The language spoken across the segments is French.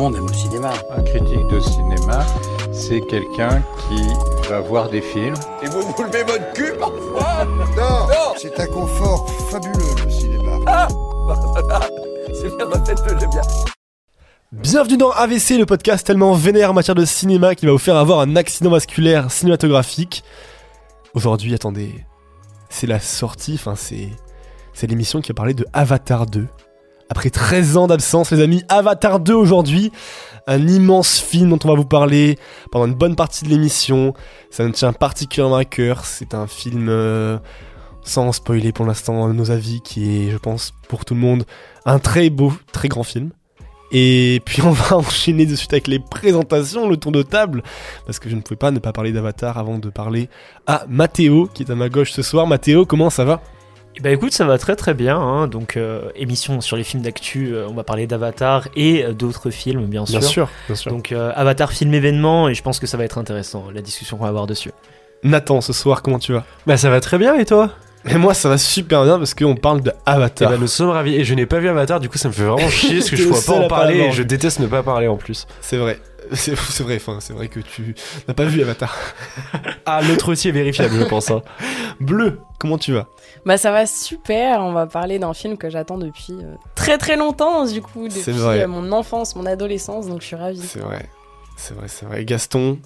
monde aime le cinéma. Un critique de cinéma, c'est quelqu'un qui va voir des films. Et vous vous levez votre cul parfois Non, C'est un confort fabuleux, le cinéma. Ah C'est bien, faites-le, j'aime bien. Bienvenue dans AVC, le podcast tellement vénère en matière de cinéma qui va vous faire avoir un accident vasculaire cinématographique. Aujourd'hui, attendez, c'est la sortie, enfin c'est, c'est l'émission qui va parler de Avatar 2. Après 13 ans d'absence, les amis, Avatar 2 aujourd'hui. Un immense film dont on va vous parler pendant une bonne partie de l'émission. Ça nous tient particulièrement à cœur. C'est un film, euh, sans spoiler pour l'instant nos avis, qui est, je pense, pour tout le monde, un très beau, très grand film. Et puis on va enchaîner de suite avec les présentations, le tour de table, parce que je ne pouvais pas ne pas parler d'Avatar avant de parler à Mathéo, qui est à ma gauche ce soir. Mathéo, comment ça va? Eh ben écoute, ça va très très bien. hein. Donc, euh, émission sur les films d'actu, euh, on va parler d'Avatar et euh, d'autres films, bien sûr. Bien sûr, bien sûr. Donc, euh, Avatar, film événement, et je pense que ça va être intéressant, la discussion qu'on va avoir dessus. Nathan, ce soir, comment tu vas? Bah ça va très bien et toi? Et moi, ça va super bien parce qu'on parle de Eh Avatar. bah nous sommes ravis et je n'ai pas vu Avatar du coup ça me fait vraiment chier parce que je le pourrais pas en parler et je vu. déteste ne pas parler en plus. C'est vrai. C'est vrai, enfin, c'est vrai que tu n'as pas vu Avatar. Ah l'autre aussi est vérifiable je pense. hein. Bleu, comment tu vas? Bah ça va super, on va parler d'un film que j'attends depuis euh, très très longtemps du coup, depuis vrai. euh, mon enfance, mon adolescence, donc je suis ravie. C'est vrai. C'est vrai, c'est vrai. Gaston,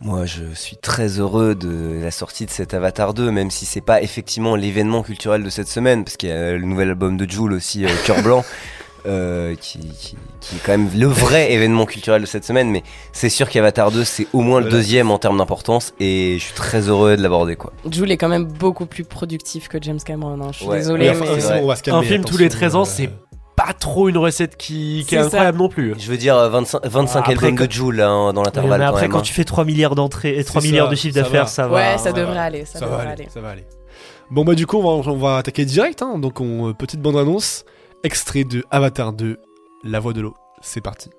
Moi, je suis très heureux de la sortie de cet Avatar 2, même si c'est pas effectivement l'événement culturel de cette semaine, parce qu'il y a le nouvel album de Jules aussi, euh, Cœur Blanc, euh, qui, qui- qui est quand même le vrai événement culturel de cette semaine. Mais c'est sûr qu'Avatar 2, c'est au moins le deuxième en termes d'importance, et je suis très heureux de l'aborder, quoi. Jules est quand même beaucoup plus productif que James Cameron, hein. je suis Ouais. désolée, Oui, mais... enfin, c'est vrai. bon, on va se calmer, Un film tous les 13 ans attention, c'est euh, pas trop une recette qui, qui est C'est ça. incroyable non plus. Je veux dire, euh, 25, 25 Après, albums quand- de Jules hein, dans Ouais, l'intervalle quand après, même. quand hein. tu fais 3 milliards d'entrées et 3 C'est milliards ça, de chiffre d'affaires, ça va. Ouais, ça devrait aller, ça, Ça va devrait aller, ça va aller. Bon bah du coup on va, on va attaquer direct, hein. donc on, euh, petite bande annonce, extrait de Avatar 2, La Voix de l'eau, c'est parti.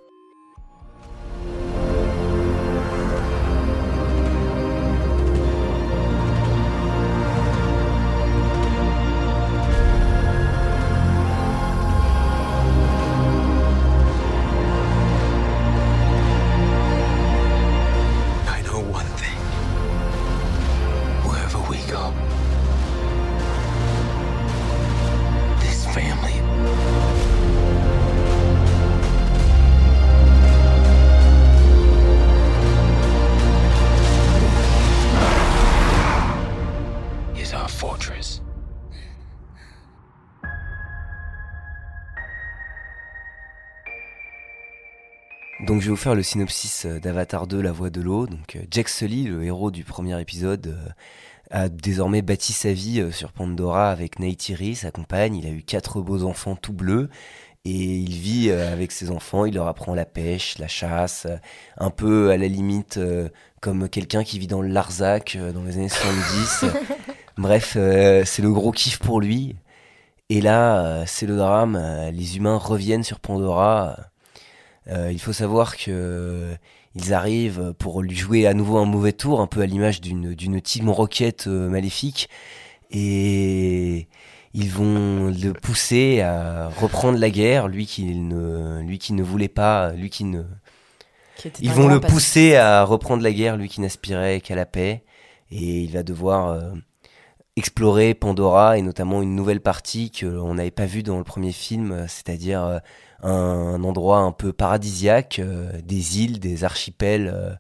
Donc je vais vous faire le synopsis euh, d'Avatar 2, La Voix de l'eau. Donc euh, Jack Sully, le héros du premier épisode, euh, a désormais bâti sa vie sur Pandora avec Neytiri, sa compagne. Il a eu quatre beaux enfants tout bleus. Et il vit avec ses enfants, il leur apprend la pêche, la chasse, un peu à la limite comme quelqu'un qui vit dans le Larzac dans les années 70. Bref, c'est le gros kiff pour lui. Et là, c'est le drame, les humains reviennent sur Pandora. Euh, il faut savoir que euh, ils arrivent pour lui jouer à nouveau un mauvais tour, un peu à l'image d'une d'une Team Rocket euh, maléfique, et ils vont le pousser à reprendre la guerre, lui qui ne lui qui ne voulait pas, lui qui ne Qui ils vont le pousser à reprendre la guerre, lui qui n'aspirait qu'à la paix, et il va devoir euh, explorer Pandora et notamment une nouvelle partie qu'on n'avait pas vue dans le premier film, c'est-à-dire un endroit un peu paradisiaque, euh, des îles, des archipels euh,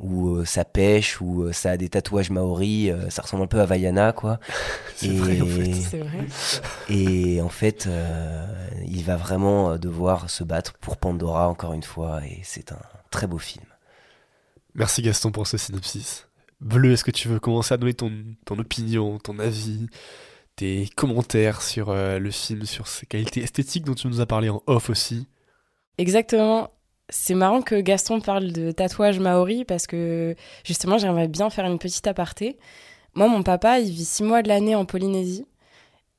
où euh, ça pêche, où euh, ça a des tatouages maoris, euh, ça ressemble un peu à Vaiana quoi. C'est Et- vrai en fait. C'est vrai. Et en fait, euh, il va vraiment devoir se battre pour Pandora encore une fois, et c'est un très beau film. Merci Gaston pour ce synopsis. Bleu, est-ce que tu veux commencer à donner ton, ton opinion, ton avis, tes commentaires sur euh, le film, sur ses qualités esthétiques dont tu nous as parlé en off aussi Exactement. C'est marrant que Gaston parle de tatouage maori parce que justement j'aimerais bien faire une petite aparté. Moi mon papa il vit six mois de l'année en Polynésie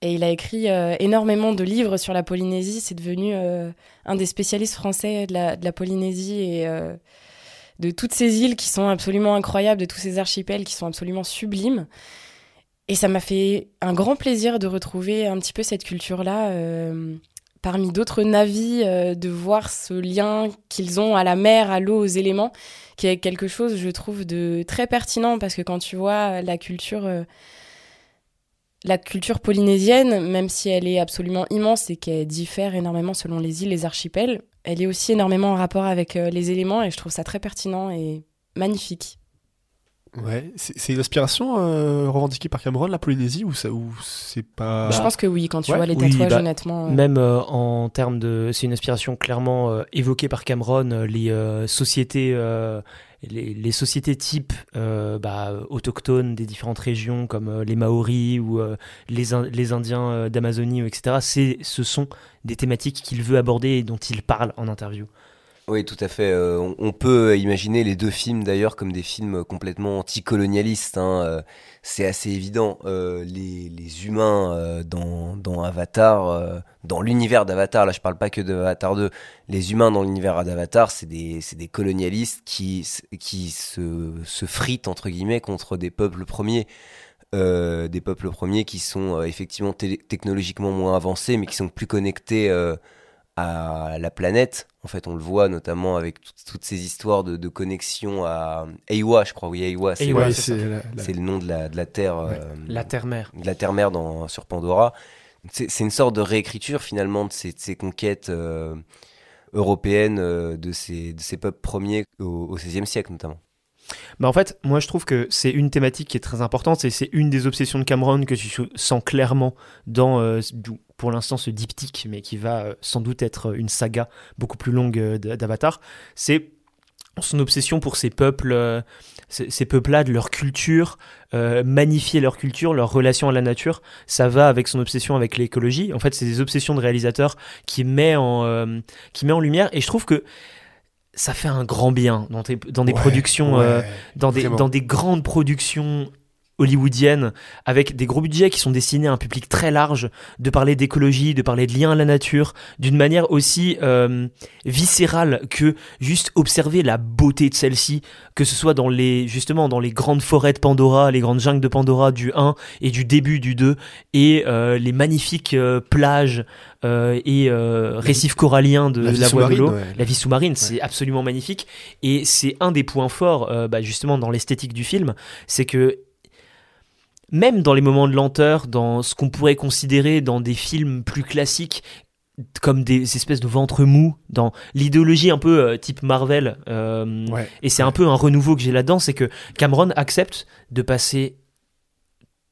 et il a écrit euh, énormément de livres sur la Polynésie. C'est devenu euh, un des spécialistes français de la, Polynésie et de toutes ces îles qui sont absolument incroyables, de tous ces archipels qui sont absolument sublimes. Et ça m'a fait un grand plaisir de retrouver un petit peu cette culture-là. euh, parmi d'autres navis, euh, de voir ce lien qu'ils ont à la mer, à l'eau, aux éléments, qui est quelque chose, je trouve, de très pertinent parce que quand tu vois la culture, euh, la culture polynésienne, même si elle est absolument immense et qu'elle diffère énormément selon les îles, les archipels, elle est aussi énormément en rapport avec euh, les éléments et je trouve ça très pertinent et magnifique. Ouais, c'est une inspiration euh, revendiquée par Cameron, la Polynésie, ou, ça- ou c'est pas. je pense que oui, quand tu ouais, vois les oui, tatouages, bah, honnêtement. euh, Même euh, en termes de. C'est une inspiration clairement euh, évoquée par Cameron, les euh, sociétés. euh, les, les sociétés types euh, bah, autochtones des différentes régions comme euh, les Maoris ou euh, les, In- les Indiens euh, d'Amazonie, etc. C'est, ce sont des thématiques qu'il veut aborder et dont il parle en interview. Oui, tout à fait. Euh, on, peut imaginer les deux films d'ailleurs comme des films complètement anticolonialistes. hein. Euh, c'est assez évident. Euh, les, humains dans, Avatar, dans l'univers d'Avatar, là je parle pas que d'Avatar 2, les humains dans l'univers d'Avatar, c'est des, colonialistes qui, se, se fritent entre guillemets contre des peuples premiers. Des peuples premiers qui sont effectivement technologiquement moins avancés mais qui sont plus connectés à la planète. En fait, on le voit notamment avec tout- toutes ces histoires de, de connexion à Eiwa, je crois. Oui, Eiwa, c'est Eiwa, Ouais, c'est c'est la- la- c'est le nom de la, de la Terre, euh, La terre-mère. de la Terre-mère dans- sur Pandora. C'est c'est une sorte de réécriture finalement de ces, de ces conquêtes euh, européennes euh, de, ces, de ces peuples premiers au, XVIe siècle notamment. Bah en fait, moi je trouve que c'est une thématique qui est très importante et c'est une des obsessions de Cameron que tu sens clairement dans, euh, pour l'instant, ce diptyque, mais qui va euh, sans doute être une saga beaucoup plus longue euh, d'Avatar. C'est son obsession pour ces peuples, euh, ces, ces peuplades, leur culture, euh, magnifier leur culture, leur relation à la nature. Ça va avec son obsession avec l'écologie. En fait, c'est des obsessions de réalisateur qui met en, euh, qui met en lumière et je trouve que ça fait un grand bien dans, tes- dans des Ouais, productions ouais, euh, dans des, dans des grandes productions hollywoodiennes avec des gros budgets qui sont destinés à un public très large, de parler d'écologie, de parler de lien à la nature, d'une manière aussi euh, viscérale que juste observer la beauté de celle-ci, que ce soit dans les justement dans les grandes forêts de Pandora, les grandes jungles de Pandora du 1 et du début du 2 et euh, les magnifiques euh, plages et récifs coralliens de La la, voie de l'eau. ouais. La vie sous-marine, c'est absolument magnifique. Et c'est un des points forts, bah, justement, dans l'esthétique du film, c'est que même dans les moments de lenteur, dans ce qu'on pourrait considérer dans des films plus classiques, comme des espèces de ventre mou, dans l'idéologie un peu euh, type Marvel, euh, Ouais. et c'est un peu un renouveau que j'ai là-dedans, c'est que Cameron accepte de passer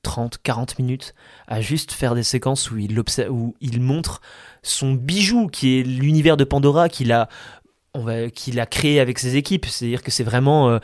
30, 40 minutes à juste faire des séquences où il, observe, où il montre son bijou, qui est l'univers de Pandora qu'il a, on va, qu'il a créé avec ses équipes. C'est-à-dire que c'est vraiment... euh,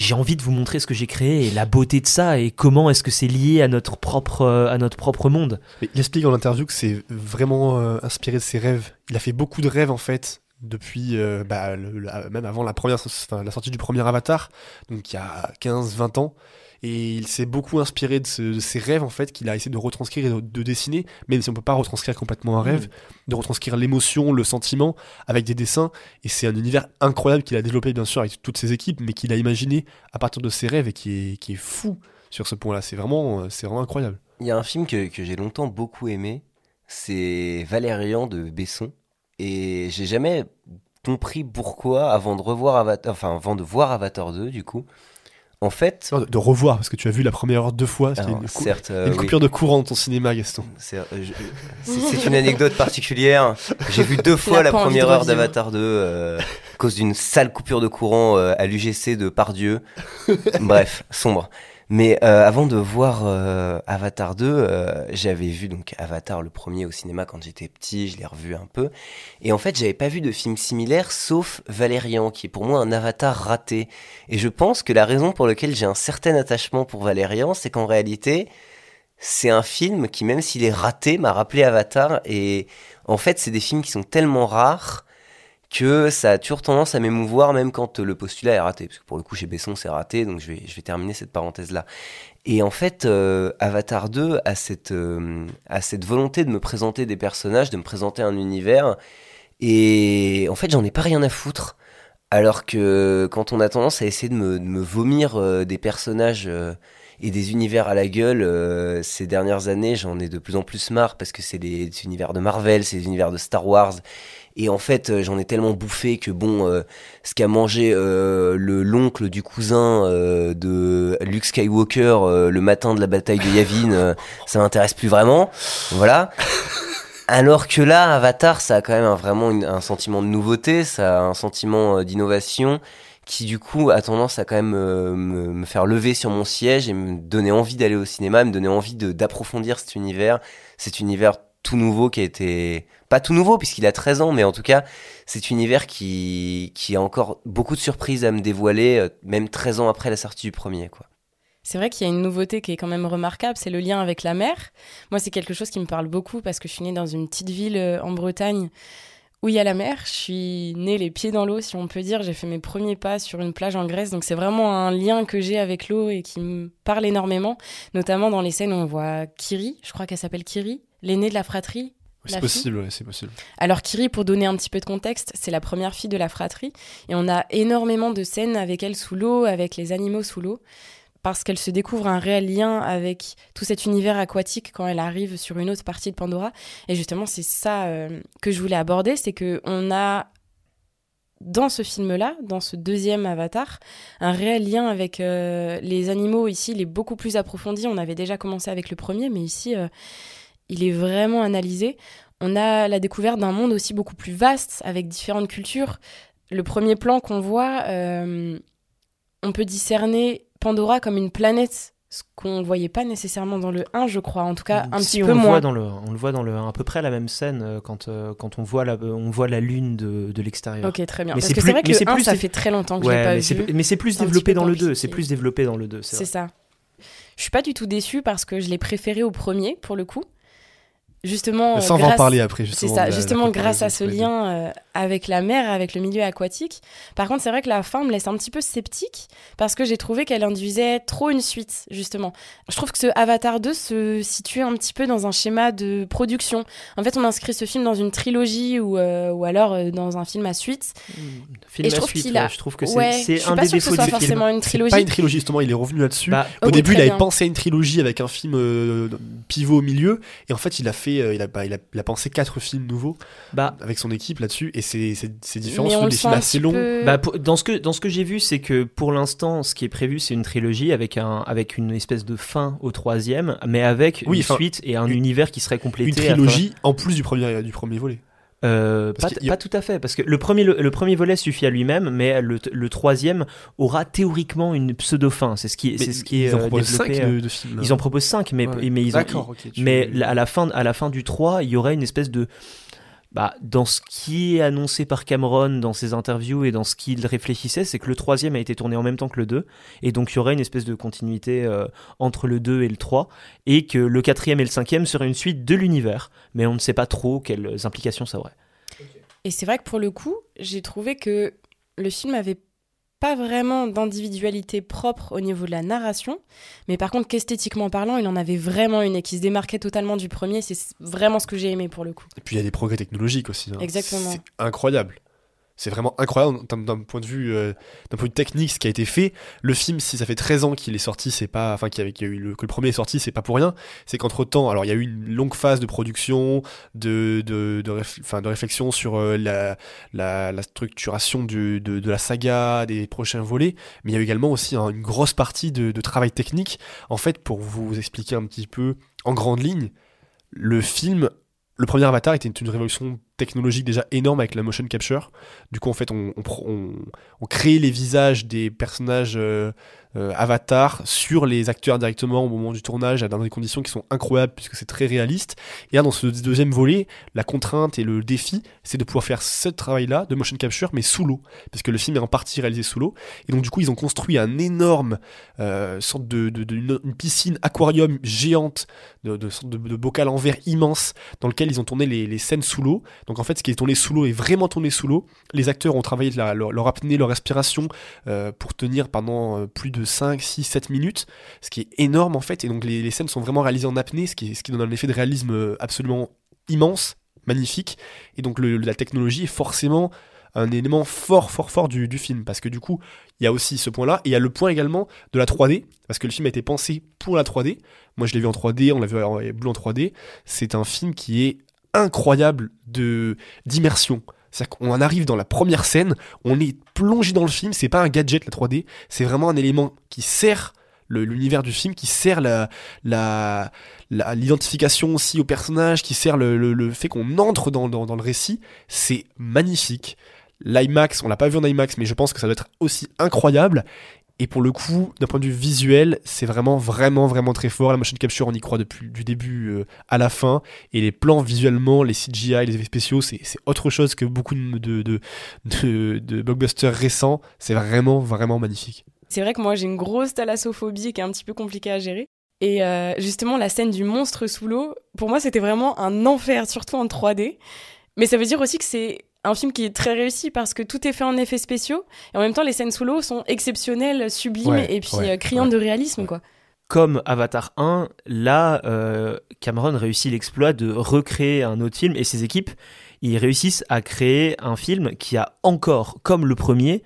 j'ai envie de vous montrer ce que j'ai créé et la beauté de ça et comment est-ce que c'est lié à notre propre, euh, à notre propre monde. Il explique dans l'interview que c'est vraiment euh, inspiré de ses rêves. Il a fait beaucoup de rêves en fait depuis euh, bah, même avant la première enfin, la sortie du premier Avatar, donc il y a 15-20 ans. Et il s'est beaucoup inspiré de, ce- de ses rêves en fait qu'il a essayé de retranscrire et de, de dessiner, même si on peut pas retranscrire complètement un rêve, de retranscrire l'émotion, le sentiment avec des dessins. Et c'est un univers incroyable qu'il a développé bien sûr avec toutes ses équipes, mais qu'il a imaginé à partir de ses rêves et qui est, qui est fou sur ce point-là. C'est vraiment, euh, c'est vraiment incroyable. Il y a un film que, que j'ai longtemps beaucoup aimé, c'est Valérian de Besson. Et j'ai jamais compris pourquoi, avant de revoir Avatar, enfin avant de voir Avatar 2, du coup, en fait, Non, de, de revoir, parce que tu as vu la première heure deux fois. alors, une, cou- certes, euh, une oui, coupure de courant dans ton cinéma, Gaston. c'est euh, une anecdote particulière. J'ai vu deux fois la première heure d'Avatar 2 euh, à cause d'une sale coupure de courant euh, à l'UGC de Pardieu. Bref, sombre. Mais euh, avant de voir euh, Avatar 2, euh, j'avais vu donc Avatar le premier au cinéma quand j'étais petit, je l'ai revu un peu. Et en fait, j'avais pas vu de film similaire sauf Valérian, qui est pour moi un Avatar raté. Et je pense que la raison pour laquelle j'ai un certain attachement pour Valérian, c'est qu'en réalité, c'est un film qui, même s'il est raté, m'a rappelé Avatar. Et en fait, c'est des films qui sont tellement rares que ça a toujours tendance à m'émouvoir, même quand euh, le postulat est raté. Parce que pour le coup, chez Besson, c'est raté, donc je vais, je vais terminer cette parenthèse-là. Et en fait, euh, Avatar 2 a cette, euh, cette volonté de me présenter des personnages, de me présenter un univers. Et en fait, j'en ai pas rien à foutre. Alors que quand on a tendance à essayer de me, de me vomir euh, des personnages et des univers à la gueule. ces dernières années, j'en ai de plus en plus marre parce que c'est des, des univers de Marvel, c'est des univers de Star Wars. Et en fait, euh, j'en ai tellement bouffé que bon, euh, ce qu'a mangé euh, le l'oncle du cousin de Luke Skywalker le matin de la bataille de Yavin, ça m'intéresse plus vraiment. Voilà. Alors que là, Avatar, ça a quand même vraiment un sentiment de nouveauté, ça a un sentiment d'innovation qui du coup a tendance à quand même me, me faire lever sur mon siège et me donner envie d'aller au cinéma, me donner envie d'approfondir cet univers, cet univers tout nouveau qui a été pas tout nouveau puisqu'il a 13 ans, mais en tout cas cet univers qui qui a encore beaucoup de surprises à me dévoiler, euh, même 13 ans après la sortie du premier quoi. C'est vrai qu'il y a une nouveauté qui est quand même remarquable, c'est le lien avec la mer. Moi, c'est quelque chose qui me parle beaucoup parce que je suis née dans une petite ville euh, en Bretagne où il y a la mer. Je suis née les pieds dans l'eau, si on peut dire. J'ai fait mes premiers pas sur une plage en Grèce. Donc, c'est vraiment un lien que j'ai avec l'eau et qui me parle énormément, notamment dans les scènes où on voit Kiri, je crois qu'elle s'appelle Kiri, l'aînée de la fratrie. C'est possible, ouais, c'est possible. Alors Kiri, pour donner un petit peu de contexte, c'est la première fille de la fratrie et on a énormément de scènes avec elle sous l'eau, avec les animaux sous l'eau, parce qu'elle se découvre un réel lien avec tout cet univers aquatique quand elle arrive sur une autre partie de Pandora. Et justement, c'est ça euh, que je voulais aborder, c'est que on a dans ce film-là, dans ce deuxième Avatar, un réel lien avec euh, les animaux. Ici, il est beaucoup plus approfondi. On avait déjà commencé avec le premier, mais ici, euh, il est vraiment analysé. On a la découverte d'un monde aussi beaucoup plus vaste, avec différentes cultures. Le premier plan qu'on voit, euh, on peut discerner Pandora comme une planète, ce qu'on ne voyait pas nécessairement dans le 1, je crois. En tout cas, un Si, petit on peu le moins. Voit dans le, on le voit dans le, à peu près la même scène euh, quand, euh, quand on, voit la, on voit la lune de, de l'extérieur. Ok, très bien. Mais Parce que c'est vrai que le c'est 1, plus ça fait très longtemps que je l'ai pas mais vu. mais c'est plus développé dans le 2. compliqué. C'est plus développé dans le 2. C'est ça. Je suis pas du tout déçue parce que je l'ai préféré au premier, pour le coup. Justement, ça, on va en grâce- parler après, C'est justement. ça, de la- la justement grâce à ce lien euh, avec la mer, avec le milieu aquatique. Par contre, c'est vrai que la fin me laisse un petit peu sceptique parce que j'ai trouvé qu'elle induisait trop une suite, justement. Je trouve que ce Avatar 2 se situe un petit peu dans un schéma de production. En fait, on inscrit ce film dans une trilogie ou, euh, ou alors euh, dans un film à suite. Film Et je à trouve suite, a- ouais, je trouve que c'est ouais, c'est un pas des défauts du film. forcément une C'est trilogie. pas une trilogie, justement, il est revenu là-dessus. Bah, Au début, il avait bien. pensé à une trilogie avec un film euh, pivot au milieu, et en fait, il a fait, euh, il a, bah, il a, il a pensé quatre films nouveaux bah, avec son équipe là-dessus, et c'est c'est c'est différent sur des films assez longs. peu- Bah, pour- dans ce que dans ce que j'ai vu, c'est que pour l'instant, ce qui est prévu, c'est une trilogie avec un avec une espèce de fin au troisième, mais avec Oui, une suite et un une- univers qui serait complété. Une trilogie en plus du premier, du premier volet. Euh, pas, a- tout à fait, parce que le premier, le, le premier volet suffit à lui-même, mais le, le troisième aura théoriquement une pseudo-fin. C'est ce qui, c'est ce qui est ils en proposent développé. cinq euh, de, de films. là. Ils en proposent 5, mais, Ouais. mais ils ont. D'accord, ok. tu- Mais la- à la, fin, à la fin du 3, il y aurait une espèce de. Bah, dans ce qui est annoncé par Cameron dans ses interviews et dans ce qu'il réfléchissait, c'est que le troisième a été tourné en même temps que le 2, et donc il y aurait une espèce de continuité euh, entre le 2 et le 3, et que le quatrième et le cinquième seraient une suite de l'univers, mais on ne sait pas trop quelles implications ça aurait. Et c'est vrai que pour le coup, j'ai trouvé que le film avait pas vraiment d'individualité propre au niveau de la narration, mais par contre qu'esthétiquement parlant, il en avait vraiment une et qui se démarquait totalement du premier. C'est vraiment ce que j'ai aimé pour le coup. Et puis il y a des progrès technologiques aussi. hein. Exactement. C'est incroyable. C'est vraiment incroyable d'un- d'un point de vue euh, d'un point de vue technique ce qui a été fait. Le film, si ça fait 13 ans qu'il est sorti, c'est pas enfin le, que le premier est sorti, c'est pas pour rien. C'est qu'entre temps, alors il y a eu une longue phase de production, de de, de, réflexion sur euh, la, la, structuration de, de la saga, des prochains volets, mais il y a eu également aussi hein, une grosse partie de travail technique. En fait, pour vous expliquer un petit peu en grande ligne, le film le premier Avatar était une révolution technologique déjà énorme avec la motion capture. Du coup, en fait, on, crée les visages des personnages euh, euh, Avatar sur les acteurs directement au moment du tournage, dans des conditions qui sont incroyables puisque c'est très réaliste. Et là, dans ce deuxième volet, la contrainte et le défi, c'est de pouvoir faire ce travail-là de motion capture, mais sous l'eau, parce que le film est en partie réalisé sous l'eau. Et donc, du coup, ils ont construit un énorme euh, sorte de, une, piscine aquarium géante, de, de bocal en verre immense, dans lequel ils ont tourné les scènes sous l'eau. Donc en fait, ce qui est tourné sous l'eau est vraiment tourné sous l'eau. Les acteurs ont travaillé leur, apnée, leur respiration euh, pour tenir pendant euh, plus de 5, 6, 7 minutes, ce qui est énorme en fait. Et donc les, scènes sont vraiment réalisées en apnée, ce qui, donne un effet de réalisme euh, absolument immense, magnifique. Et donc la technologie est forcément un élément fort, fort, fort du, du film. Parce que du coup, il y a aussi ce point-là. Et il y a le point également de la 3D. Parce que le film a été pensé pour la 3D. Moi, je l'ai vu en 3D, on l'a vu en bleu en 3D. C'est un film qui est incroyable de d'immersion. C'est-à-dire qu'on en arrive dans la première scène, on est plongé dans le film, c'est pas un gadget la 3D, c'est vraiment un élément qui sert l'univers du film, qui sert la l'identification aussi au personnage, qui sert le, le- le fait qu'on entre dans, dans- dans le récit, c'est magnifique. L'IMAX, on l'a pas vu en IMAX, mais je pense que ça doit être aussi incroyable. Et pour le coup, d'un point de vue visuel, c'est vraiment, vraiment, vraiment très fort. La motion capture, on y croit depuis du début euh, à la fin. Et les plans visuellement, les CGI, les effets spéciaux, c'est autre chose que beaucoup de blockbusters récents. C'est vraiment, vraiment magnifique. C'est vrai que moi j'ai une grosse thalassophobie qui est un petit peu compliquée à gérer. Et euh, justement, la scène du monstre sous l'eau, pour moi c'était vraiment un enfer, surtout en 3D. Mais ça veut dire aussi que c'est un film qui est très réussi parce que tout est fait en effets spéciaux. Et en même temps, les scènes sous l'eau sont exceptionnelles, sublimes Ouais, et puis ouais, euh, criantes ouais, de réalisme. quoi. comme Avatar 1, là, euh, Cameron réussit l'exploit de recréer un autre film et ses équipes, ils réussissent à créer un film qui a encore, comme le premier,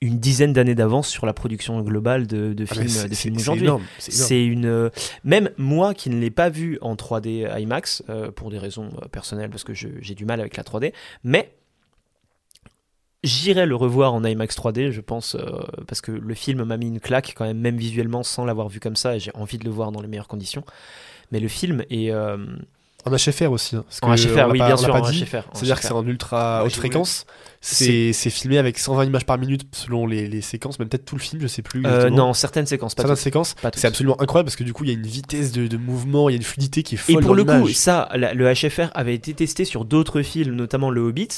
une dizaine d'années d'avance sur la production globale de, de Ah, mais films, c'est- films aujourd'hui. énorme, c'est une. euh, Même moi qui ne l'ai pas vu en 3D IMAX, euh, pour des raisons personnelles, parce que j'ai du mal avec la 3D, mais j'irai le revoir en IMAX 3D, je pense, euh, parce que le film m'a mis une claque quand même, même visuellement, sans l'avoir vu comme ça, et j'ai envie de le voir dans les meilleures conditions. Mais le film est. euh, En HFR aussi. hein, parce en que HFR, oui, pas- bien sûr, en. HFR. C'est-à-dire que c'est en ultra Ouais, haute fréquence. C'est filmé avec 120 images par minute selon les, les séquences, même peut-être tout le film, je sais plus. Euh, non, certaines séquences, pas Certaines toutes. séquences, c'est absolument incroyable parce que du coup, il y a une vitesse de, de mouvement, il y a une fluidité qui est Et folle. pour dans le coup, ça, la- le HFR avait été testé sur d'autres films, notamment Le Hobbit,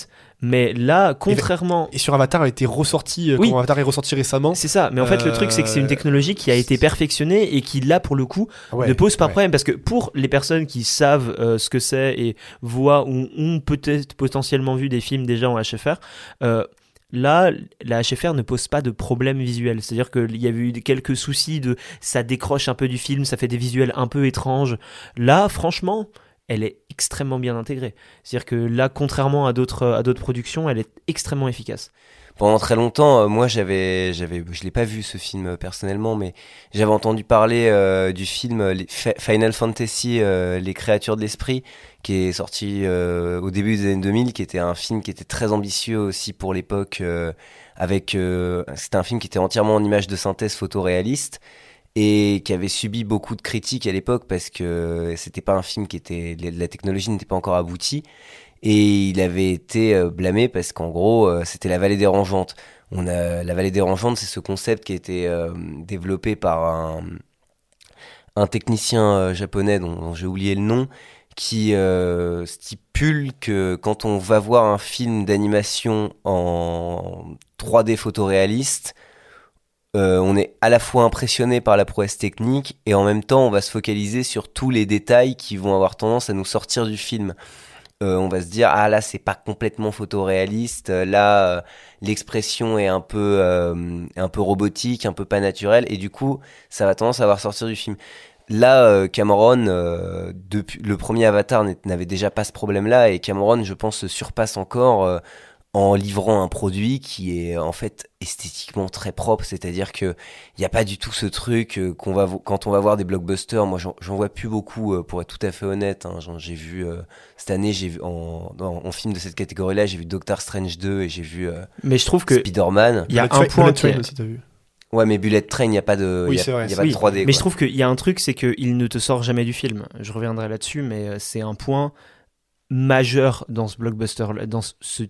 mais là, contrairement. Et sur Avatar a été ressorti, euh, Oui. quand Avatar est ressorti récemment. C'est ça, mais en fait, le truc, c'est que c'est une Euh, technologie qui a été perfectionnée et qui, là, pour le coup, Ouais, ne pose pas ouais. problème parce que pour les personnes qui savent euh, ce que c'est et voient ou ont peut-être potentiellement vu des films déjà en HFR, euh, là la HFR ne pose pas de problème visuel. C'est-à-dire qu'il y a eu quelques soucis de ça décroche un peu du film, ça fait des visuels un peu étranges. Là, franchement, elle est extrêmement bien intégrée. C'est-à-dire que là, contrairement à d'autres à d'autres productions, elle est extrêmement efficace. Pendant très longtemps, euh, moi j'avais, j'avais, je l'ai pas vu ce film euh, personnellement, mais j'avais entendu parler euh, du film Final Fantasy, les créatures de l'esprit, qui est sorti au début des années 2000, qui était un film qui était très ambitieux aussi pour l'époque, avec, c'était un film qui était entièrement en images de synthèse photoréaliste et qui avait subi beaucoup de critiques à l'époque parce que c'était pas un film qui était, la technologie n'était pas encore aboutie. Et il avait été euh, blâmé parce qu'en gros, euh, c'était la vallée dérangeante. On a, la vallée dérangeante, c'est ce concept qui a été euh, développé par un, technicien japonais dont, j'ai oublié le nom, qui stipule que quand on va voir un film d'animation en 3D photoréaliste, on est à la fois impressionné par la prouesse technique et en même temps on va se focaliser sur tous les détails qui vont avoir tendance à nous sortir du film. Euh, on va se dire ah là c'est pas complètement photoréaliste, euh, là euh, l'expression est un peu un peu robotique, un peu pas naturelle et du coup ça va tendance à avoir sortir du film. Là Cameron le premier Avatar n'avait déjà pas ce problème là et Cameron je pense se surpasse encore en livrant un produit qui est en fait esthétiquement très propre, c'est-à-dire que il n'y a pas du tout ce truc euh, qu'on va quand on va voir des blockbusters. Moi, j'en vois plus beaucoup, euh, pour être tout à fait honnête. hein. J'ai vu euh, cette année, j'ai vu en, en, en film de cette catégorie-là, j'ai vu Doctor Strange 2 et j'ai vu euh, Mais je trouve que Spider-Man. il y a Bullet un point qui est- Train aussi, t'as vu. Ouais, mais Bullet Train, il n'y a pas de, Oui, il y a, vrai, y pas Oui, de 3D. Mais je trouve qu'il y a un truc, c'est qu'il ne te sort jamais du film. Je reviendrai là-dessus, mais c'est un point majeur dans ce blockbuster, dans ce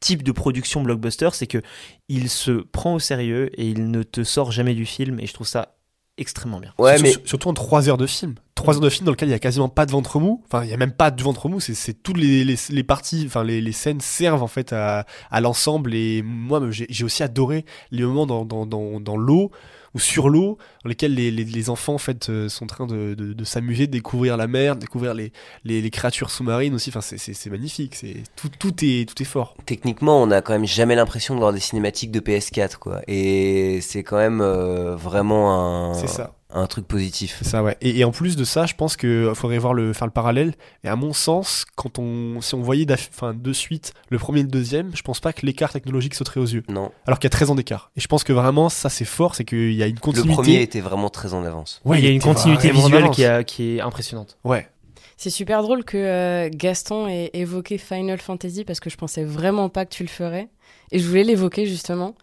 type de production blockbuster, c'est que il se prend au sérieux et il ne te sort jamais du film. Et je trouve ça extrêmement bien. Ouais, Sur- mais sur- Surtout en 3 heures de film. 3 heures de film dans lequel il y a quasiment pas de ventre mou. Enfin, il y a même pas de ventre mou. C'est- C'est toutes les, les, les parties, enfin, les, les scènes servent en fait à, à l'ensemble. Et moi, j'ai j'ai aussi adoré les moments dans, dans, dans, dans l'eau ou sur l'eau, dans lesquels les, les, les enfants en fait euh, sont en train de, de, de s'amuser, de découvrir la mer, de découvrir les, les, créatures sous-marines aussi. Enfin, c'est- magnifique. C'est tout, tout est tout est fort. techniquement, on a quand même jamais l'impression de voir des cinématiques de PS4, quoi. Et c'est quand même euh, vraiment un, C'est ça. Un truc positif. Ça, ouais. Et, et en plus de ça, je pense qu'il faudrait voir le, faire le parallèle. Et à mon sens, quand on, si on voyait enfin, de suite le premier et le deuxième, je pense pas que l'écart technologique sauterait aux yeux. Non, Alors qu'il y a 13 ans d'écart. Et je pense que vraiment, ça c'est fort, c'est qu'il y a une le continuité. premier était vraiment très en avance. Ouais, il y a une continuité visuelle qui, a- qui est impressionnante. Ouais. C'est super drôle que euh, Gaston ait évoqué Final Fantasy parce que je pensais vraiment pas que tu le ferais. Et je voulais l'évoquer justement.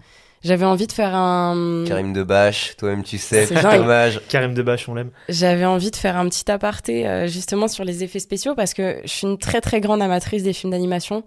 J'avais envie de faire un. Karim Debache, toi-même tu sais, hommage. Karim Debache, on l'aime. J'avais envie de faire un petit aparté euh, justement sur les effets spéciaux parce que je suis une très très grande amatrice des films d'animation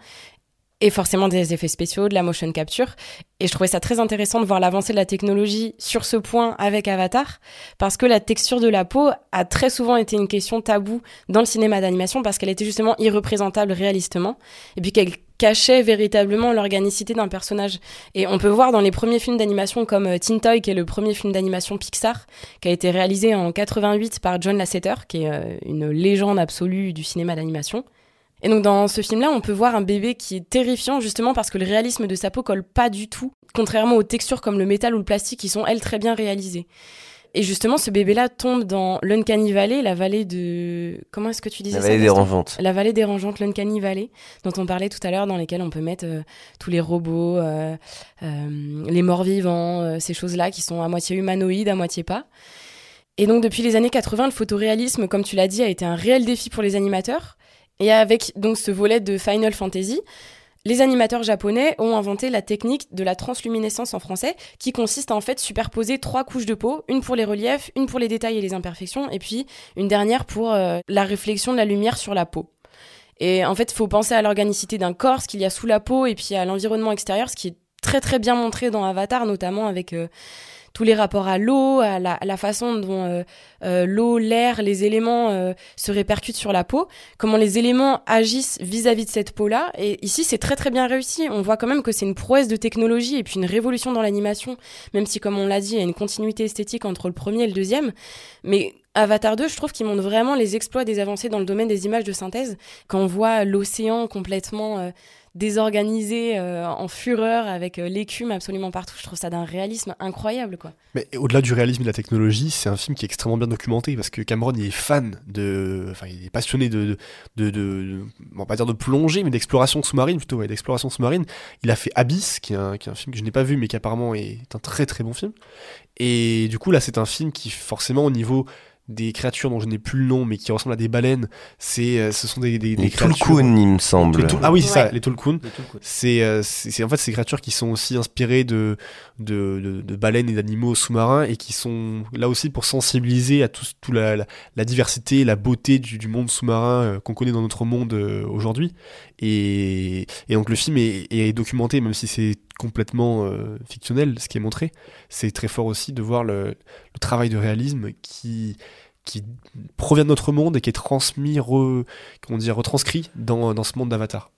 et forcément des effets spéciaux, de la motion capture. Et je trouvais ça très intéressant de voir l'avancée de la technologie sur ce point avec Avatar parce que la texture de la peau a très souvent été une question taboue dans le cinéma d'animation parce qu'elle était justement irreprésentable réalistement et puis qu'elle cachait véritablement l'organicité d'un personnage. Et on peut voir dans les premiers films d'animation comme euh, Teen Toy, qui est le premier film d'animation Pixar, qui a été réalisé en 88 par John Lasseter, qui est euh, une légende absolue du cinéma d'animation. Et donc dans ce film-là, on peut voir un bébé qui est terrifiant justement parce que le réalisme de sa peau colle pas du tout, contrairement aux textures comme le métal ou le plastique qui sont elles très bien réalisées. Et justement, ce bébé-là tombe dans l'Uncanny Valley, la vallée de... Comment est-ce que tu disais La ça, vallée dérangeante. la vallée dérangeante, l'Uncanny Valley, dont on parlait tout à l'heure, dans lesquelles on peut mettre euh, tous les robots, euh, euh, les morts vivants, ces choses-là qui sont à moitié humanoïdes, à moitié pas. Et donc depuis les années 80, le photoréalisme, comme tu l'as dit, a été un réel défi pour les animateurs. Et avec donc ce volet de Final Fantasy, les animateurs japonais ont inventé la technique de la transluminescence en français, qui consiste à en fait superposer trois couches de peau, une pour les reliefs, une pour les détails et les imperfections, et puis une dernière pour euh, la réflexion de la lumière sur la peau. Et en fait, il faut penser à l'organicité d'un corps, ce qu'il y a sous la peau, et puis à l'environnement extérieur, ce qui est très très bien montré dans Avatar, notamment avec euh, tous les rapports à l'eau, à la, façon dont euh, euh, l'eau, l'air, les éléments euh, se répercutent sur la peau, comment les éléments agissent vis-à-vis de cette peau-là. Et ici, c'est très très bien réussi. On voit quand même que c'est une prouesse de technologie et puis une révolution dans l'animation, même si, comme on l'a dit, il y a une continuité esthétique entre le premier et le deuxième. Mais Avatar 2, je trouve qu'il montre vraiment les exploits des avancées dans le domaine des images de synthèse. Quand on voit l'océan complètement euh, désorganisé, euh, en fureur, avec euh, l'écume absolument partout, je trouve ça d'un réalisme incroyable, quoi. Mais au-delà du réalisme et de la technologie, c'est un film qui est extrêmement bien documenté parce que Cameron il est fan de, enfin il est passionné de, de, de, pas dire de plongée, mais d'exploration sous-marine plutôt, d'exploration sous-marine. Il a fait Abyss, qui est un, qui est un film que je n'ai pas vu mais qui apparemment est un très très bon film. Et du coup là c'est un film qui forcément au niveau des créatures dont je n'ai plus le nom mais qui ressemblent à des baleines, c'est, euh, ce sont des, des, des Les créatures. Tulkun, il me semble. Tul- ah oui, c'est ça, les Tulkun. C'est euh, c'est c'est- en fait ces créatures qui sont aussi inspirées de, de, de, de baleines et d'animaux sous-marins et qui sont là aussi pour sensibiliser à tout, tout la, la, la diversité, la beauté du, du monde sous-marin euh, qu'on connaît dans notre monde euh, aujourd'hui. Et, et donc le film est, est documenté, même si c'est complètement euh, fictionnel ce qui est montré. C'est très fort aussi de voir le, le travail de réalisme qui qui provient de notre monde et qui est transmis, comment dire, retranscrit dans, dans ce monde d'Avatar.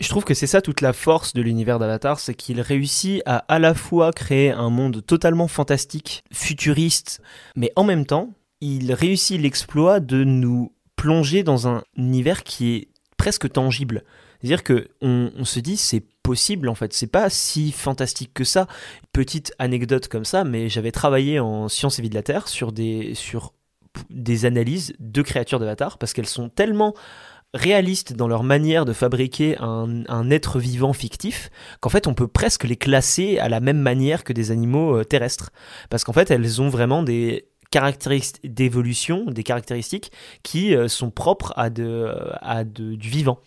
Je trouve que c'est ça toute la force de l'univers d'Avatar, c'est qu'il réussit à à la fois créer un monde totalement fantastique, futuriste, mais en même temps, il réussit l'exploit de nous plonger dans un univers qui est presque tangible. C'est-à-dire que on, on se dit c'est possible en fait, c'est pas si fantastique que ça. Petite anecdote comme ça, mais j'avais travaillé en sciences et vie de la Terre sur des sur des analyses de créatures d'Avatar parce qu'elles sont tellement réalistes dans leur manière de fabriquer un, être vivant fictif qu'en fait on peut presque les classer à la même manière que des animaux euh, terrestres parce qu'en fait elles ont vraiment des caractéristiques d'évolution, des caractéristiques qui euh, sont propres à, du vivant.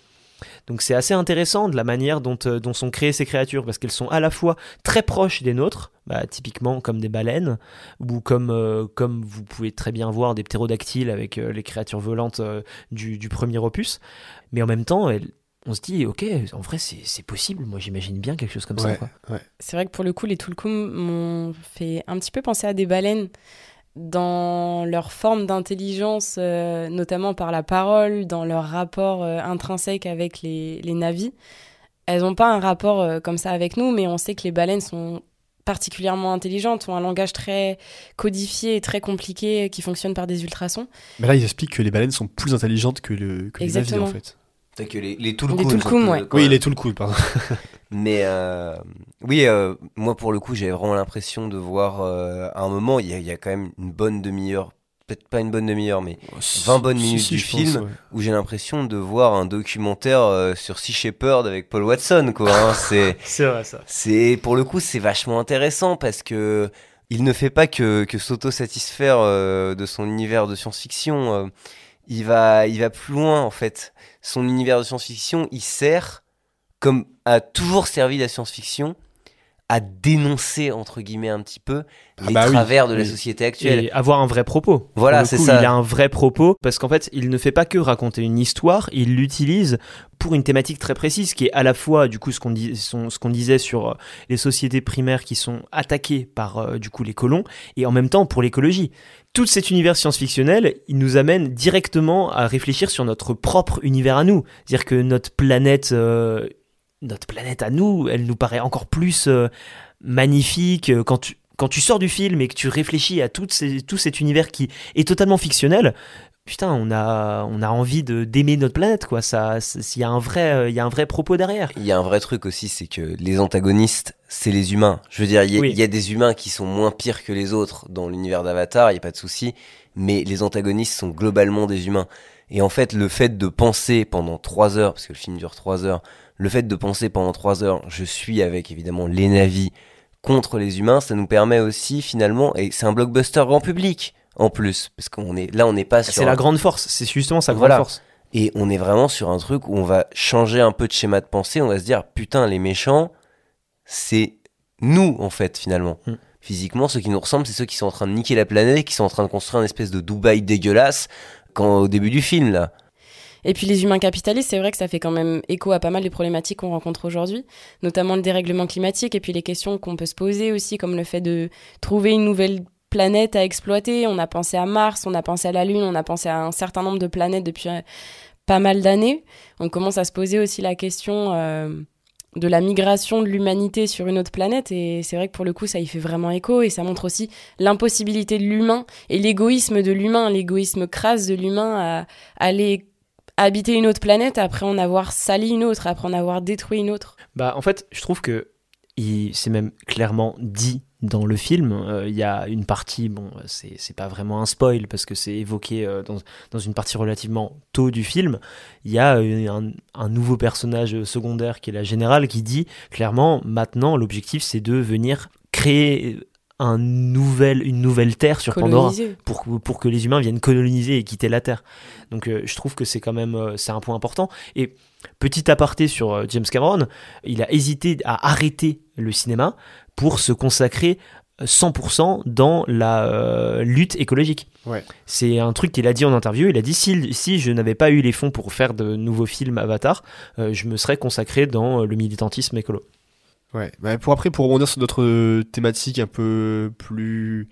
Donc c'est assez intéressant de la manière dont, euh, dont sont créées ces créatures, parce qu'elles sont à la fois très proches des nôtres, bah, typiquement comme des baleines, ou comme, euh, comme vous pouvez très bien voir des ptérodactyles avec euh, les créatures volantes euh, du, du premier opus, mais en même temps, elles- on se dit, ok, en vrai c'est c'est possible, moi j'imagine bien quelque chose comme ça. Ouais. C'est vrai que pour le coup, les Tulkum m'ont fait un petit peu penser à des baleines dans leur forme d'intelligence, euh, notamment par la parole, dans leur rapport euh, intrinsèque avec les, les navis. Elles n'ont pas un rapport euh, comme ça avec nous, mais on sait que les baleines sont particulièrement intelligentes, ont un langage très codifié et très compliqué qui fonctionne par des ultrasons. Mais là, ils expliquent que les baleines sont plus intelligentes que, le, que les Exactement. en fait. T'as que les, les tout le Les ouais. Oui, il est tout le coup, pardon. Mais euh, oui, euh, moi pour le coup, j'avais vraiment l'impression de voir euh, à un moment, il y, a, il y a quand même une bonne demi-heure, peut-être pas une bonne demi-heure, mais 20 bonnes minutes si, du pense, film ouais. où j'ai l'impression de voir un documentaire euh, sur Sea Shepherd avec Paul Watson, quoi. hein. c'est, C'est vrai ça. c'est pour le coup, c'est vachement intéressant parce que il ne fait pas que, que s'auto-satisfaire euh, de son univers de science-fiction. Il va, il va plus loin en fait. Son univers de science-fiction, il sert comme a toujours servi la science-fiction à dénoncer entre guillemets un petit peu Ah les bah oui, travers de la oui. société actuelle. Et avoir un vrai propos. Voilà, c'est ça. Il a un vrai propos parce qu'en fait, il ne fait pas que raconter une histoire, il l'utilise pour une thématique très précise qui est à la fois du coup ce qu'on dis- son- ce qu'on disait sur euh, les sociétés primaires qui sont attaquées par euh, du coup les colons et en même temps pour l'écologie. Tout cet univers science-fictionnel, il nous amène directement à réfléchir sur notre propre univers à nous, c'est-à-dire que notre planète euh, notre planète à nous, elle nous paraît encore plus euh, magnifique euh, quand tu quand tu sors du film et que tu réfléchis à tout, cet univers qui est totalement fictionnel, putain, on a, on a envie de d'aimer notre planète, quoi. Ça, il y a un vrai, euh, il y a un vrai propos derrière. Il y a un vrai truc aussi, c'est que les antagonistes, c'est les humains. Je veux dire, il y, a- Oui. il y a des humains qui sont moins pires que les autres dans l'univers d'Avatar, il n'y a pas de souci, mais les antagonistes sont globalement des humains. Et en fait, le fait de penser pendant trois heures, parce que le film dure trois heures, le fait de penser pendant trois heures, je suis avec évidemment les navis contre les humains, ça nous permet aussi finalement, et c'est un blockbuster grand public en plus, parce qu'on est là, on n'est pas sur C'est la grande force. C'est justement sa grande Voilà. force. et on est vraiment sur un truc où on va changer un peu de schéma de pensée. On va se dire, putain, les méchants, c'est nous, en fait, finalement. Mm. Physiquement, ceux qui nous ressemblent, c'est ceux qui sont en train de niquer la planète, qui sont en train de construire une espèce de Dubaï dégueulasse quand, au début du film, là. Et puis les humains capitalistes, c'est vrai que ça fait quand même écho à pas mal des problématiques qu'on rencontre aujourd'hui, notamment le dérèglement climatique et puis les questions qu'on peut se poser aussi, comme le fait de trouver une nouvelle planète à exploiter. On a pensé à Mars, on a pensé à la Lune, on a pensé à un certain nombre de planètes depuis euh, pas mal d'années. On commence à se poser aussi la question euh, de la migration de l'humanité sur une autre planète et c'est vrai que pour le coup ça y fait vraiment écho et ça montre aussi l'impossibilité de l'humain et l'égoïsme de l'humain, l'égoïsme crasse de l'humain à aller habiter une autre planète après en avoir sali une autre, après en avoir détruit une autre. Bah, en fait, je trouve que c'est même clairement dit dans le film. Euh, Il y a une partie, bon, c'est pas vraiment un spoil parce que c'est évoqué euh, dans, dans une partie relativement tôt du film. Il y a euh, un, un nouveau personnage secondaire qui est la générale qui dit clairement maintenant l'objectif c'est de venir créer un nouvel, une nouvelle terre sur Pandora Colonisé. pour, que- pour que les humains viennent coloniser et quitter la Terre. Donc euh, je trouve que c'est quand même c'est un point important. Et petit aparté sur James Cameron, il a hésité à arrêter le cinéma pour se consacrer euh, 100% dans la euh, lutte écologique. Ouais. C'est un truc qu'il a dit en interview. Il a dit si, si je n'avais pas eu les fonds pour faire de nouveaux films Avatar, euh, je me serais consacré dans euh, le militantisme écolo. Ouais. Bah, pour après, pour rebondir sur d'autres euh, thématiques un peu plus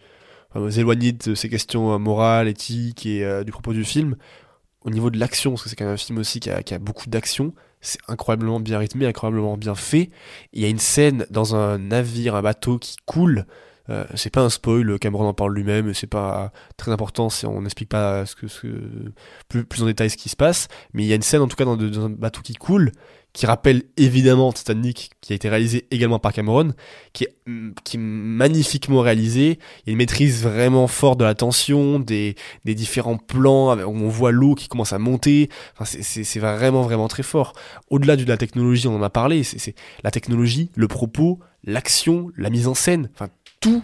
enfin, éloignées de ces questions euh, morales, éthiques et euh, du propos du film, au niveau de l'action, parce que c'est quand même un film aussi qui a, qui a beaucoup d'action, c'est incroyablement bien rythmé, incroyablement bien fait. Il y a une scène dans un navire, un bateau qui coule. Euh, c'est pas un spoil, Cameron en parle lui-même, c'est pas très important on n'explique pas plus, en détail ce qui se passe, mais il y a une scène en tout cas dans, un bateau qui coule, qui rappelle évidemment Titanic, qui a été réalisé également par Cameron, qui est, mm, magnifiquement réalisé. Il y a une maîtrise vraiment forte de la tension, des, différents plans où on voit l'eau qui commence à monter. C'est- vraiment, vraiment très fort. Au-delà de la technologie, on en a parlé, c'est la technologie, le propos, l'action, la mise en scène, enfin tout.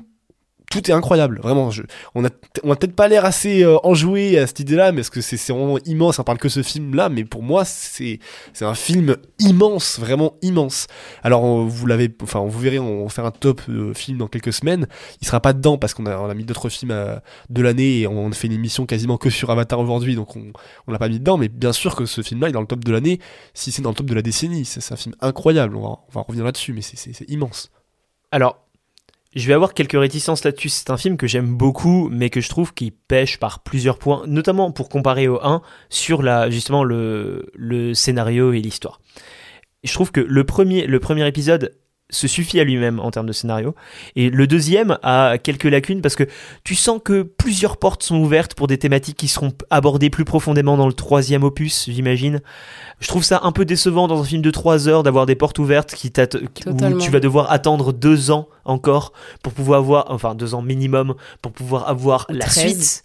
Tout est incroyable, vraiment. On a, on a peut-être pas l'air assez euh, enjoué à cette idée-là, mais parce que c'est vraiment immense. On parle que ce film-là, mais pour moi, c'est c'est un film immense, vraiment immense. Alors vous l'avez, enfin vous verrez, on va faire un top euh, film dans quelques semaines. Il sera pas dedans parce qu'on a, mis d'autres films euh, de l'année et on fait une émission quasiment que sur Avatar aujourd'hui, donc on, on l'a pas mis dedans. Mais bien sûr que ce film-là est dans le top de l'année, si c'est dans le top de la décennie. C'est un film incroyable. On va, on va revenir là-dessus, mais c'est immense. Alors, je vais avoir quelques réticences là-dessus. C'est un film que j'aime beaucoup, mais que je trouve qu'il pêche par plusieurs points, notamment pour comparer au 1 sur la, justement le, le scénario et l'histoire. Je trouve que le premier, le premier épisode se suffit à lui-même en termes de scénario. Et le deuxième a quelques lacunes parce que tu sens que plusieurs portes sont ouvertes pour des thématiques qui seront abordées plus profondément dans le troisième opus, j'imagine. Je trouve ça un peu décevant dans un film de trois heures d'avoir des portes ouvertes qui où tu vas devoir attendre deux ans encore pour pouvoir avoir, enfin deux ans minimum, pour pouvoir avoir la 13. suite.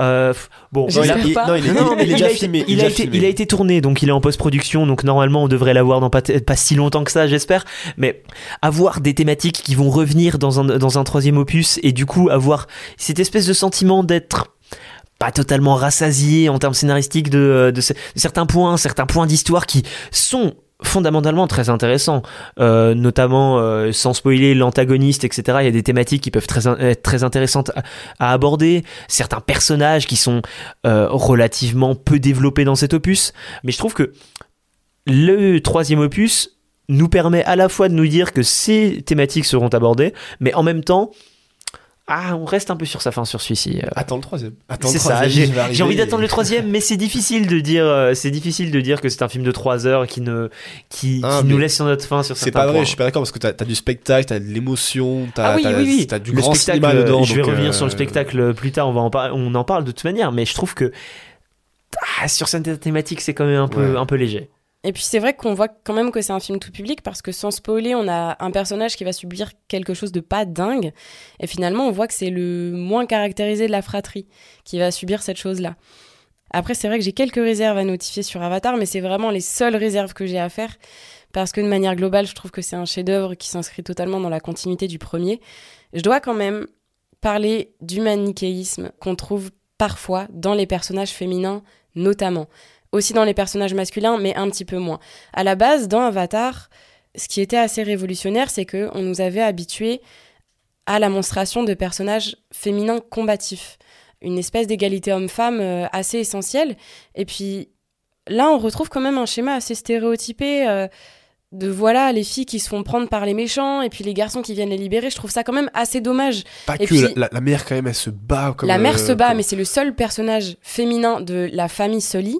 Euh, bon, il a- pas. non, il est, non, non, il est mais déjà a été- filmé. Il, a été, filmé. il a été tourné, donc il est en post-production, donc normalement on devrait l'avoir dans pas, pas si longtemps que ça, j'espère. Mais avoir des thématiques qui vont revenir dans un, dans un troisième opus et du coup avoir cette espèce de sentiment d'être pas totalement rassasié en termes scénaristiques de, de, ce- de certains points, certains points d'histoire qui sont fondamentalement très intéressants, Euh, notamment euh, sans spoiler l'antagoniste, etc. Il y a des thématiques qui peuvent être très intéressantes à, à aborder, certains personnages qui sont euh, relativement peu développés dans cet opus, mais je trouve que le troisième opus nous permet à la fois de nous dire que ces thématiques seront abordées, mais en même temps, ah, on reste un peu sur sa fin sur celui-ci. Euh, Attends le troisième. Attends c'est le troisième, ça, j'ai envie d'attendre le troisième, mais c'est difficile de dire, euh, c'est difficile de dire que c'est un film de 3 heures qui ne, qui, Ah, qui nous laisse sur notre fin sur C'est pas vrai, points. je suis pas d'accord parce que t'as as du spectacle, t'as de l'émotion, t'as Ah oui, t'as- oui, oui. t'as du le grand spectacle, cinéma dedans. Je vais donc, revenir euh, sur le spectacle plus tard, on, va en par- on en parle de toute manière, mais je trouve que ah, sur cette thématique, c'est quand même un peu, Ouais. un peu léger. Et puis c'est vrai qu'on voit quand même que c'est un film tout public parce que sans spoiler, on a un personnage qui va subir quelque chose de pas dingue. Et finalement, on voit que c'est le moins caractérisé de la fratrie qui va subir cette chose-là. Après, c'est vrai que j'ai quelques réserves à notifier sur Avatar, mais c'est vraiment les seules réserves que j'ai à faire. Parce que de manière globale, je trouve que c'est un chef-d'œuvre qui s'inscrit totalement dans la continuité du premier. Je dois quand même parler du manichéisme qu'on trouve parfois dans les personnages féminins, notamment aussi dans les personnages masculins, mais un petit peu moins. À la base, dans Avatar, ce qui était assez révolutionnaire, c'est que on nous avait habitués à la monstration de personnages féminins combatifs, une espèce d'égalité homme-femme euh, assez essentielle. Et puis là, on retrouve quand même un schéma assez stéréotypé. euh, de voilà les filles qui se font prendre par les méchants et puis les garçons qui viennent les libérer je trouve ça quand même assez dommage Pas Et que la, puis- la- la mère quand même elle se bat comme la mère euh, se bat, comme- mais c'est le seul personnage féminin de la famille Sully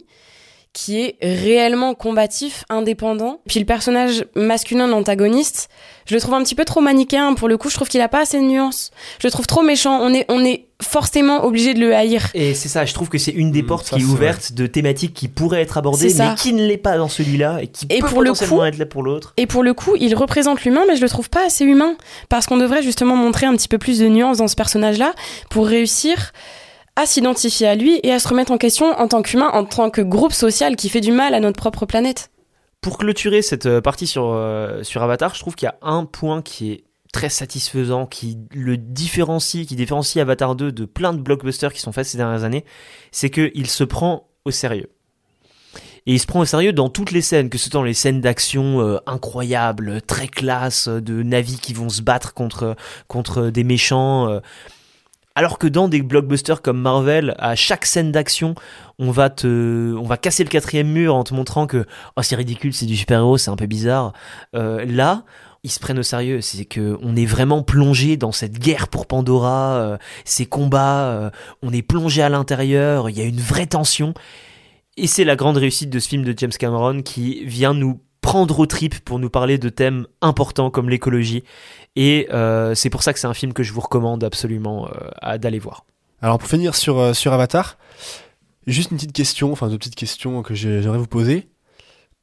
qui est réellement combatif, indépendant. Puis le personnage masculin d'antagoniste, je le trouve un petit peu trop manichéen. Pour le coup, je trouve qu'il a pas assez de nuances. Je le trouve trop méchant. On est, on est forcément obligé de le haïr. Et c'est ça, je trouve que c'est une des Mm, portes ça, qui est ouverte de thématiques qui pourraient être abordées, mais qui ne l'est pas dans celui-là, et qui Et peut pour le potentiellement coup- être là pour l'autre. Et pour le coup, il représente l'humain, mais je le trouve pas assez humain. Parce qu'on devrait justement montrer un petit peu plus de nuances dans ce personnage-là pour réussir à s'identifier à lui et à se remettre en question en tant qu'humain, en tant que groupe social qui fait du mal à notre propre planète. Pour clôturer cette euh, partie sur, euh, sur Avatar, je trouve qu'il y a un point qui est très satisfaisant, qui le différencie, qui différencie Avatar 2 de plein de blockbusters qui sont faits ces dernières années, c'est qu'il se prend au sérieux. Et il se prend au sérieux dans toutes les scènes, que ce soit dans les scènes d'action euh, incroyables, très classe, de navis qui vont se battre contre, contre des méchants. Alors que dans des blockbusters comme Marvel, à chaque scène d'action, on va te, on va casser le quatrième mur en te montrant que oh c'est ridicule, c'est du super-héros, c'est un peu bizarre. Euh, là, ils se prennent au sérieux, c'est que on est vraiment plongé dans cette guerre pour Pandora, euh, ces combats, euh, on est plongé à l'intérieur, il y a une vraie tension. Et c'est la grande réussite de ce film de James Cameron qui vient nous prendre aux tripes pour nous parler de thèmes importants comme l'écologie. Et euh, c'est pour ça que c'est un film que je vous recommande absolument euh, d'aller voir. Alors pour finir sur, euh, sur Avatar, juste une petite question, enfin deux petites questions que j'ai- j'aimerais vous poser.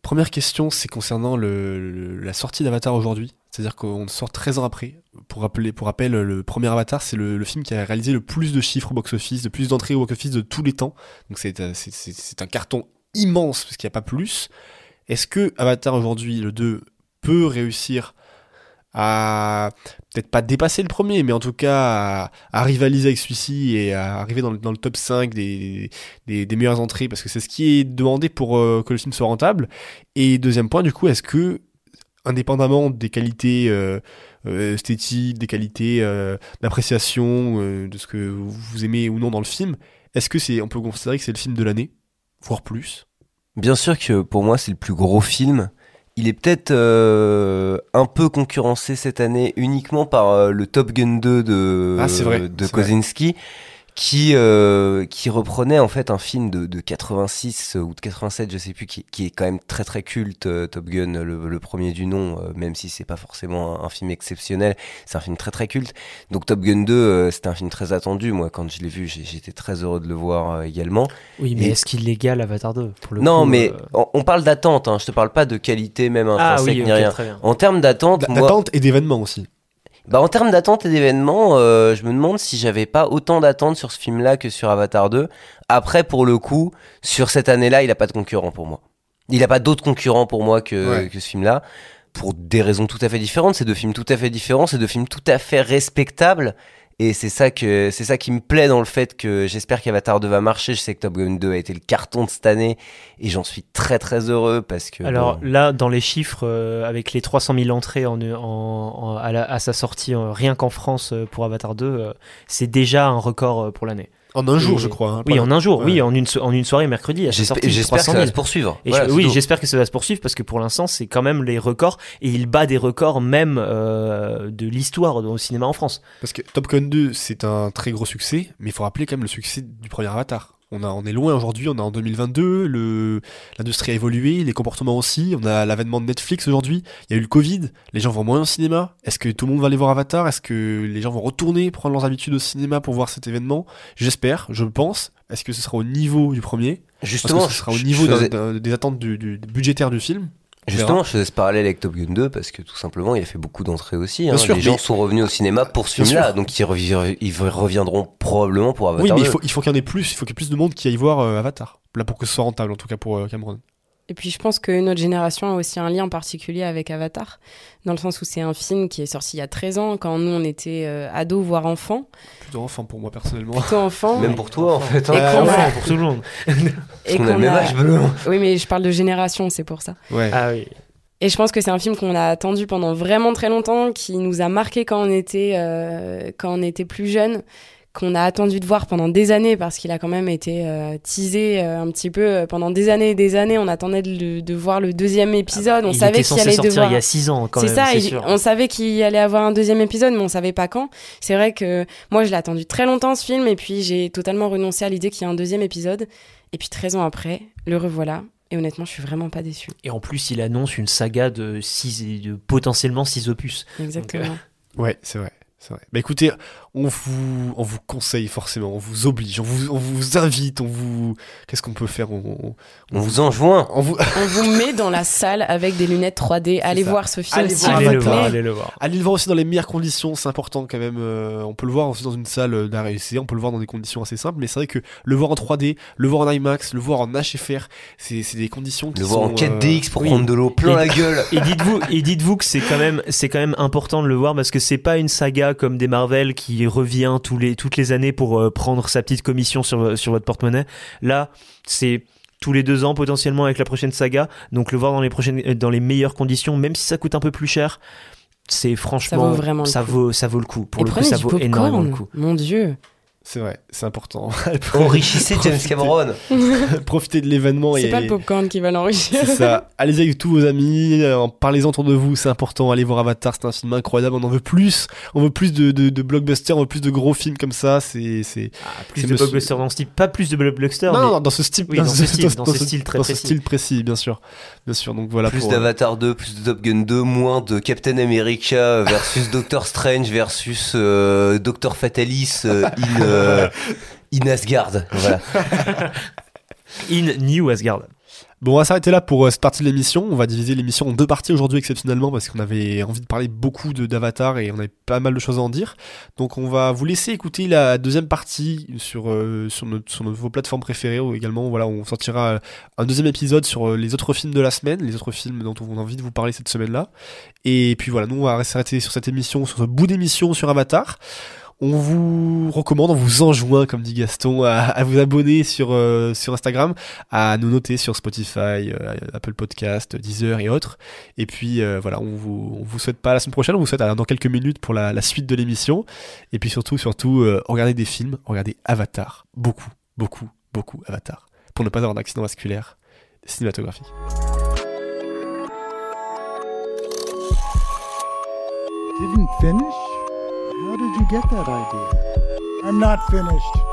Première question, c'est concernant le, le- la sortie d'Avatar aujourd'hui. C'est-à-dire qu'on sort 13 ans après. Pour, rappeler, pour rappel, le premier Avatar, c'est le, le film qui a réalisé le plus de chiffres au box-office, de plus d'entrées au box-office de tous les temps. Donc c'est un carton immense, parce qu'il n'y a pas plus. Est-ce que Avatar aujourd'hui, le 2, peut réussir à peut-être pas dépasser le premier, mais en tout cas à, rivaliser avec celui-ci et à arriver dans le, top 5 des, meilleures entrées, parce que c'est ce qui est demandé pour euh, que le film soit rentable. Et deuxième point, du coup, est-ce que, indépendamment des qualités euh, euh, esthétiques, des qualités d'appréciation, de ce que vous aimez ou non dans le film, est-ce que c'est, on peut considérer que c'est le film de l'année, voire plus? Bien sûr que pour moi, c'est le plus gros film. Il est peut-être euh, un peu concurrencé cette année uniquement par euh, le Top Gun 2 de, Ah, vrai, de vrai. Qui, euh, qui reprenait en fait un film de, de 86 ou de 87, je sais plus, qui, qui est quand même très très culte, euh, Top Gun, le, le premier du nom, euh, même si c'est pas forcément un, un film exceptionnel, c'est un film très très culte. Donc Top Gun 2, euh, c'était un film très attendu. Moi, quand je l'ai vu, j'étais très heureux de le voir euh, également. Oui, mais Et- est-ce qu'il égale Avatar 2 pour le non, coup, mais euh, on, on parle d'attente, hein, je te parle pas de qualité même Ah intrinsèque oui, ni rien. très bien. En termes d'attente, moi, D'attente et d'événements aussi. Bah, en termes d'attente et d'événements, euh, je me demande si j'avais pas autant d'attentes sur ce film-là que sur Avatar 2. Après, pour le coup, sur cette année-là, il a pas de concurrent pour moi. Il a pas d'autres concurrents pour moi que, Ouais. que ce film-là. Pour des raisons tout à fait différentes. C'est deux films tout à fait différents. C'est deux films tout à fait respectables. Et c'est ça que c'est ça qui me plaît dans le fait que j'espère qu'Avatar 2 va marcher. Je sais que Top Gun 2 a été le carton de cette année et j'en suis très très heureux parce que Alors bon, là, dans les chiffres, euh, avec les 300 000 entrées en, en- en- à, la- à sa sortie, euh, rien qu'en France euh, pour Avatar 2, euh, c'est déjà un record pour l'année. En un jour, Et- je crois. hein, Oui, en un jour, Ouais. oui, en une, so- en une soirée mercredi. j'espère que 300 ça 000. va se poursuivre. Et Voilà, je- c'est oui, j'espère que ça va se poursuivre parce que pour l'instant, c'est quand même les records et il bat des records même euh, de l'histoire au cinéma en France. Parce que Top Gun 2, c'est un très gros succès, mais il faut rappeler quand même le succès du premier Avatar. On, a, on est loin aujourd'hui, on est en 2022, le- l'industrie a évolué, les comportements aussi, on a l'avènement de Netflix aujourd'hui, il y a eu le Covid, les gens vont moins au cinéma. Est-ce que tout le monde va aller voir Avatar? Est-ce que les gens vont retourner prendre leurs habitudes au cinéma pour voir cet événement? J'espère, je le pense. Est-ce que ce sera au niveau du premier? Est-ce Justement, que ce sera au niveau d'un- d'un- des attentes du, du- budgétaires du film. Justement, je faisais ce parallèle avec Top Gun 2 parce que tout simplement, il a fait beaucoup d'entrées aussi. hein. Sûr, les gens sont revenus au cinéma pour ce film-là, donc ils, revi- ils reviendront probablement pour Avatar Oui, mais il 2. faut, il faut qu'il y en ait plus, il faut qu'il y ait plus de monde qui aille voir euh, Avatar. Là, pour que ce soit rentable, en tout cas pour euh, Cameron. Et puis je pense que notre génération a aussi un lien particulier avec Avatar, dans le sens où c'est un film qui est sorti il y a 13 ans, quand nous on était euh, ados, voire enfants, Plutôt enfant pour moi personnellement. plutôt enfants. Même pour toi, en fait. Et hein. qu'on Enfin, a- pour tout le monde. et qu'on a le même âge. Oui, mais je parle de génération, c'est pour ça. Ouais. Ah oui. Et je pense que c'est un film qu'on a attendu pendant vraiment très longtemps, qui nous a marqué quand on était, euh, quand on était plus jeune, qu'on a attendu de voir pendant des années parce qu'il a quand même été euh, teasé euh, un petit peu euh, pendant des années et des années. On attendait de, de voir le deuxième épisode. on il savait était qu'il censé allait sortir devoir. il y a 6 ans quand C'est ça, c'est il- sûr. on savait qu'il allait avoir un deuxième épisode, mais on savait pas quand. C'est vrai que moi, je l'ai attendu très longtemps ce film, et puis j'ai totalement renoncé à l'idée qu'il y ait un deuxième épisode. Et puis 13 ans après, le revoilà. Et honnêtement, je suis vraiment pas déçue. Et en plus, il annonce une saga de, six, de potentiellement 6 opus. Exactement. Ouais, c'est vrai. C'est vrai. Bah écoutez, on vous, on vous conseille forcément, on vous oblige, on vous, on vous invite, on vous. Qu'est-ce qu'on peut faire on, on- On vous enjoint. on vous... On vous met dans la salle avec des lunettes 3D. Allez ça. voir ce film, Allez voir vous allez le voir, allez le voir. Allez le voir aussi dans les meilleures conditions, c'est important quand même. euh, on peut le voir aussi dans une salle d'art et essai, on peut le voir dans des conditions assez simples, mais c'est vrai que le voir en 3D, le voir en IMAX, le voir en HFR, c'est c'est des conditions qui Le voir en sont, 4DX pour oui. prendre de l'eau plein Et- la gueule. Et dites-vous, et dites-vous que c'est quand même, c'est quand même important de le voir parce que c'est pas une saga comme des Marvel qui revient tous les, toutes les années pour euh, prendre sa petite commission sur, sur votre porte-monnaie. Là, c'est tous les deux ans potentiellement avec la prochaine saga. Donc le voir dans les prochaines, euh, dans les meilleures conditions, même si ça coûte un peu plus cher, c'est franchement, vaut vraiment le ça coup. vaut, ça vaut le coup. Pour Et le coup, ça vaut énormément le coup. Mon Dieu. C'est vrai, c'est important. Enrichissez James. Cameron. Profitez de l'événement et. C'est pas le popcorn qui va l'enrichir. C'est ça. Allez-y avec tous vos amis, euh, parlez-en autour de vous, c'est important. Allez voir Avatar, c'est un film incroyable. On en veut plus. On veut plus de, de, de blockbusters, on veut plus de gros films comme ça. C'est, c'est. Ah, plus C'est de monsieur- blockbuster dans ce type, pas plus de blockbuster, Non, mais non, dans ce style, Oui, dans ce style, dans ce style très dans ce précis. style précis, bien sûr, bien sûr. Donc voilà. Plus pour, euh, d'Avatar 2, plus de Top Gun 2, moins de Captain America versus Doctor Strange versus euh, Doctor Fatalis euh, in, euh, in Asgard. Voilà. in New Asgard. Bon, on va s'arrêter là pour euh, cette partie de l'émission. On va diviser l'émission en deux parties aujourd'hui exceptionnellement parce qu'on avait envie de parler beaucoup de d'Avatar et on avait pas mal de choses à en dire. Donc on va vous laisser écouter la deuxième partie sur euh, sur, notre, sur vos plateformes préférées ou également. Voilà, on sortira un deuxième épisode sur euh, les autres films de la semaine, les autres films dont on a envie de vous parler cette semaine-là. Et puis voilà, nous on va s'arrêter sur cette émission, sur ce bout d'émission sur Avatar. On vous recommande, on vous enjoint, comme dit Gaston, à, vous abonner sur, euh, sur Instagram, à nous noter sur Spotify, euh, Apple Podcast, Deezer et autres. Et puis euh, voilà, on vous, vous souhaite pas à la semaine prochaine, on vous souhaite dans quelques minutes pour la, suite de l'émission. Et puis surtout, surtout, regardez des films, regardez Avatar. Beaucoup, beaucoup, beaucoup Avatar. Pour ne pas avoir d'accident vasculaire cinématographique. How did you get that idea? I'm not finished.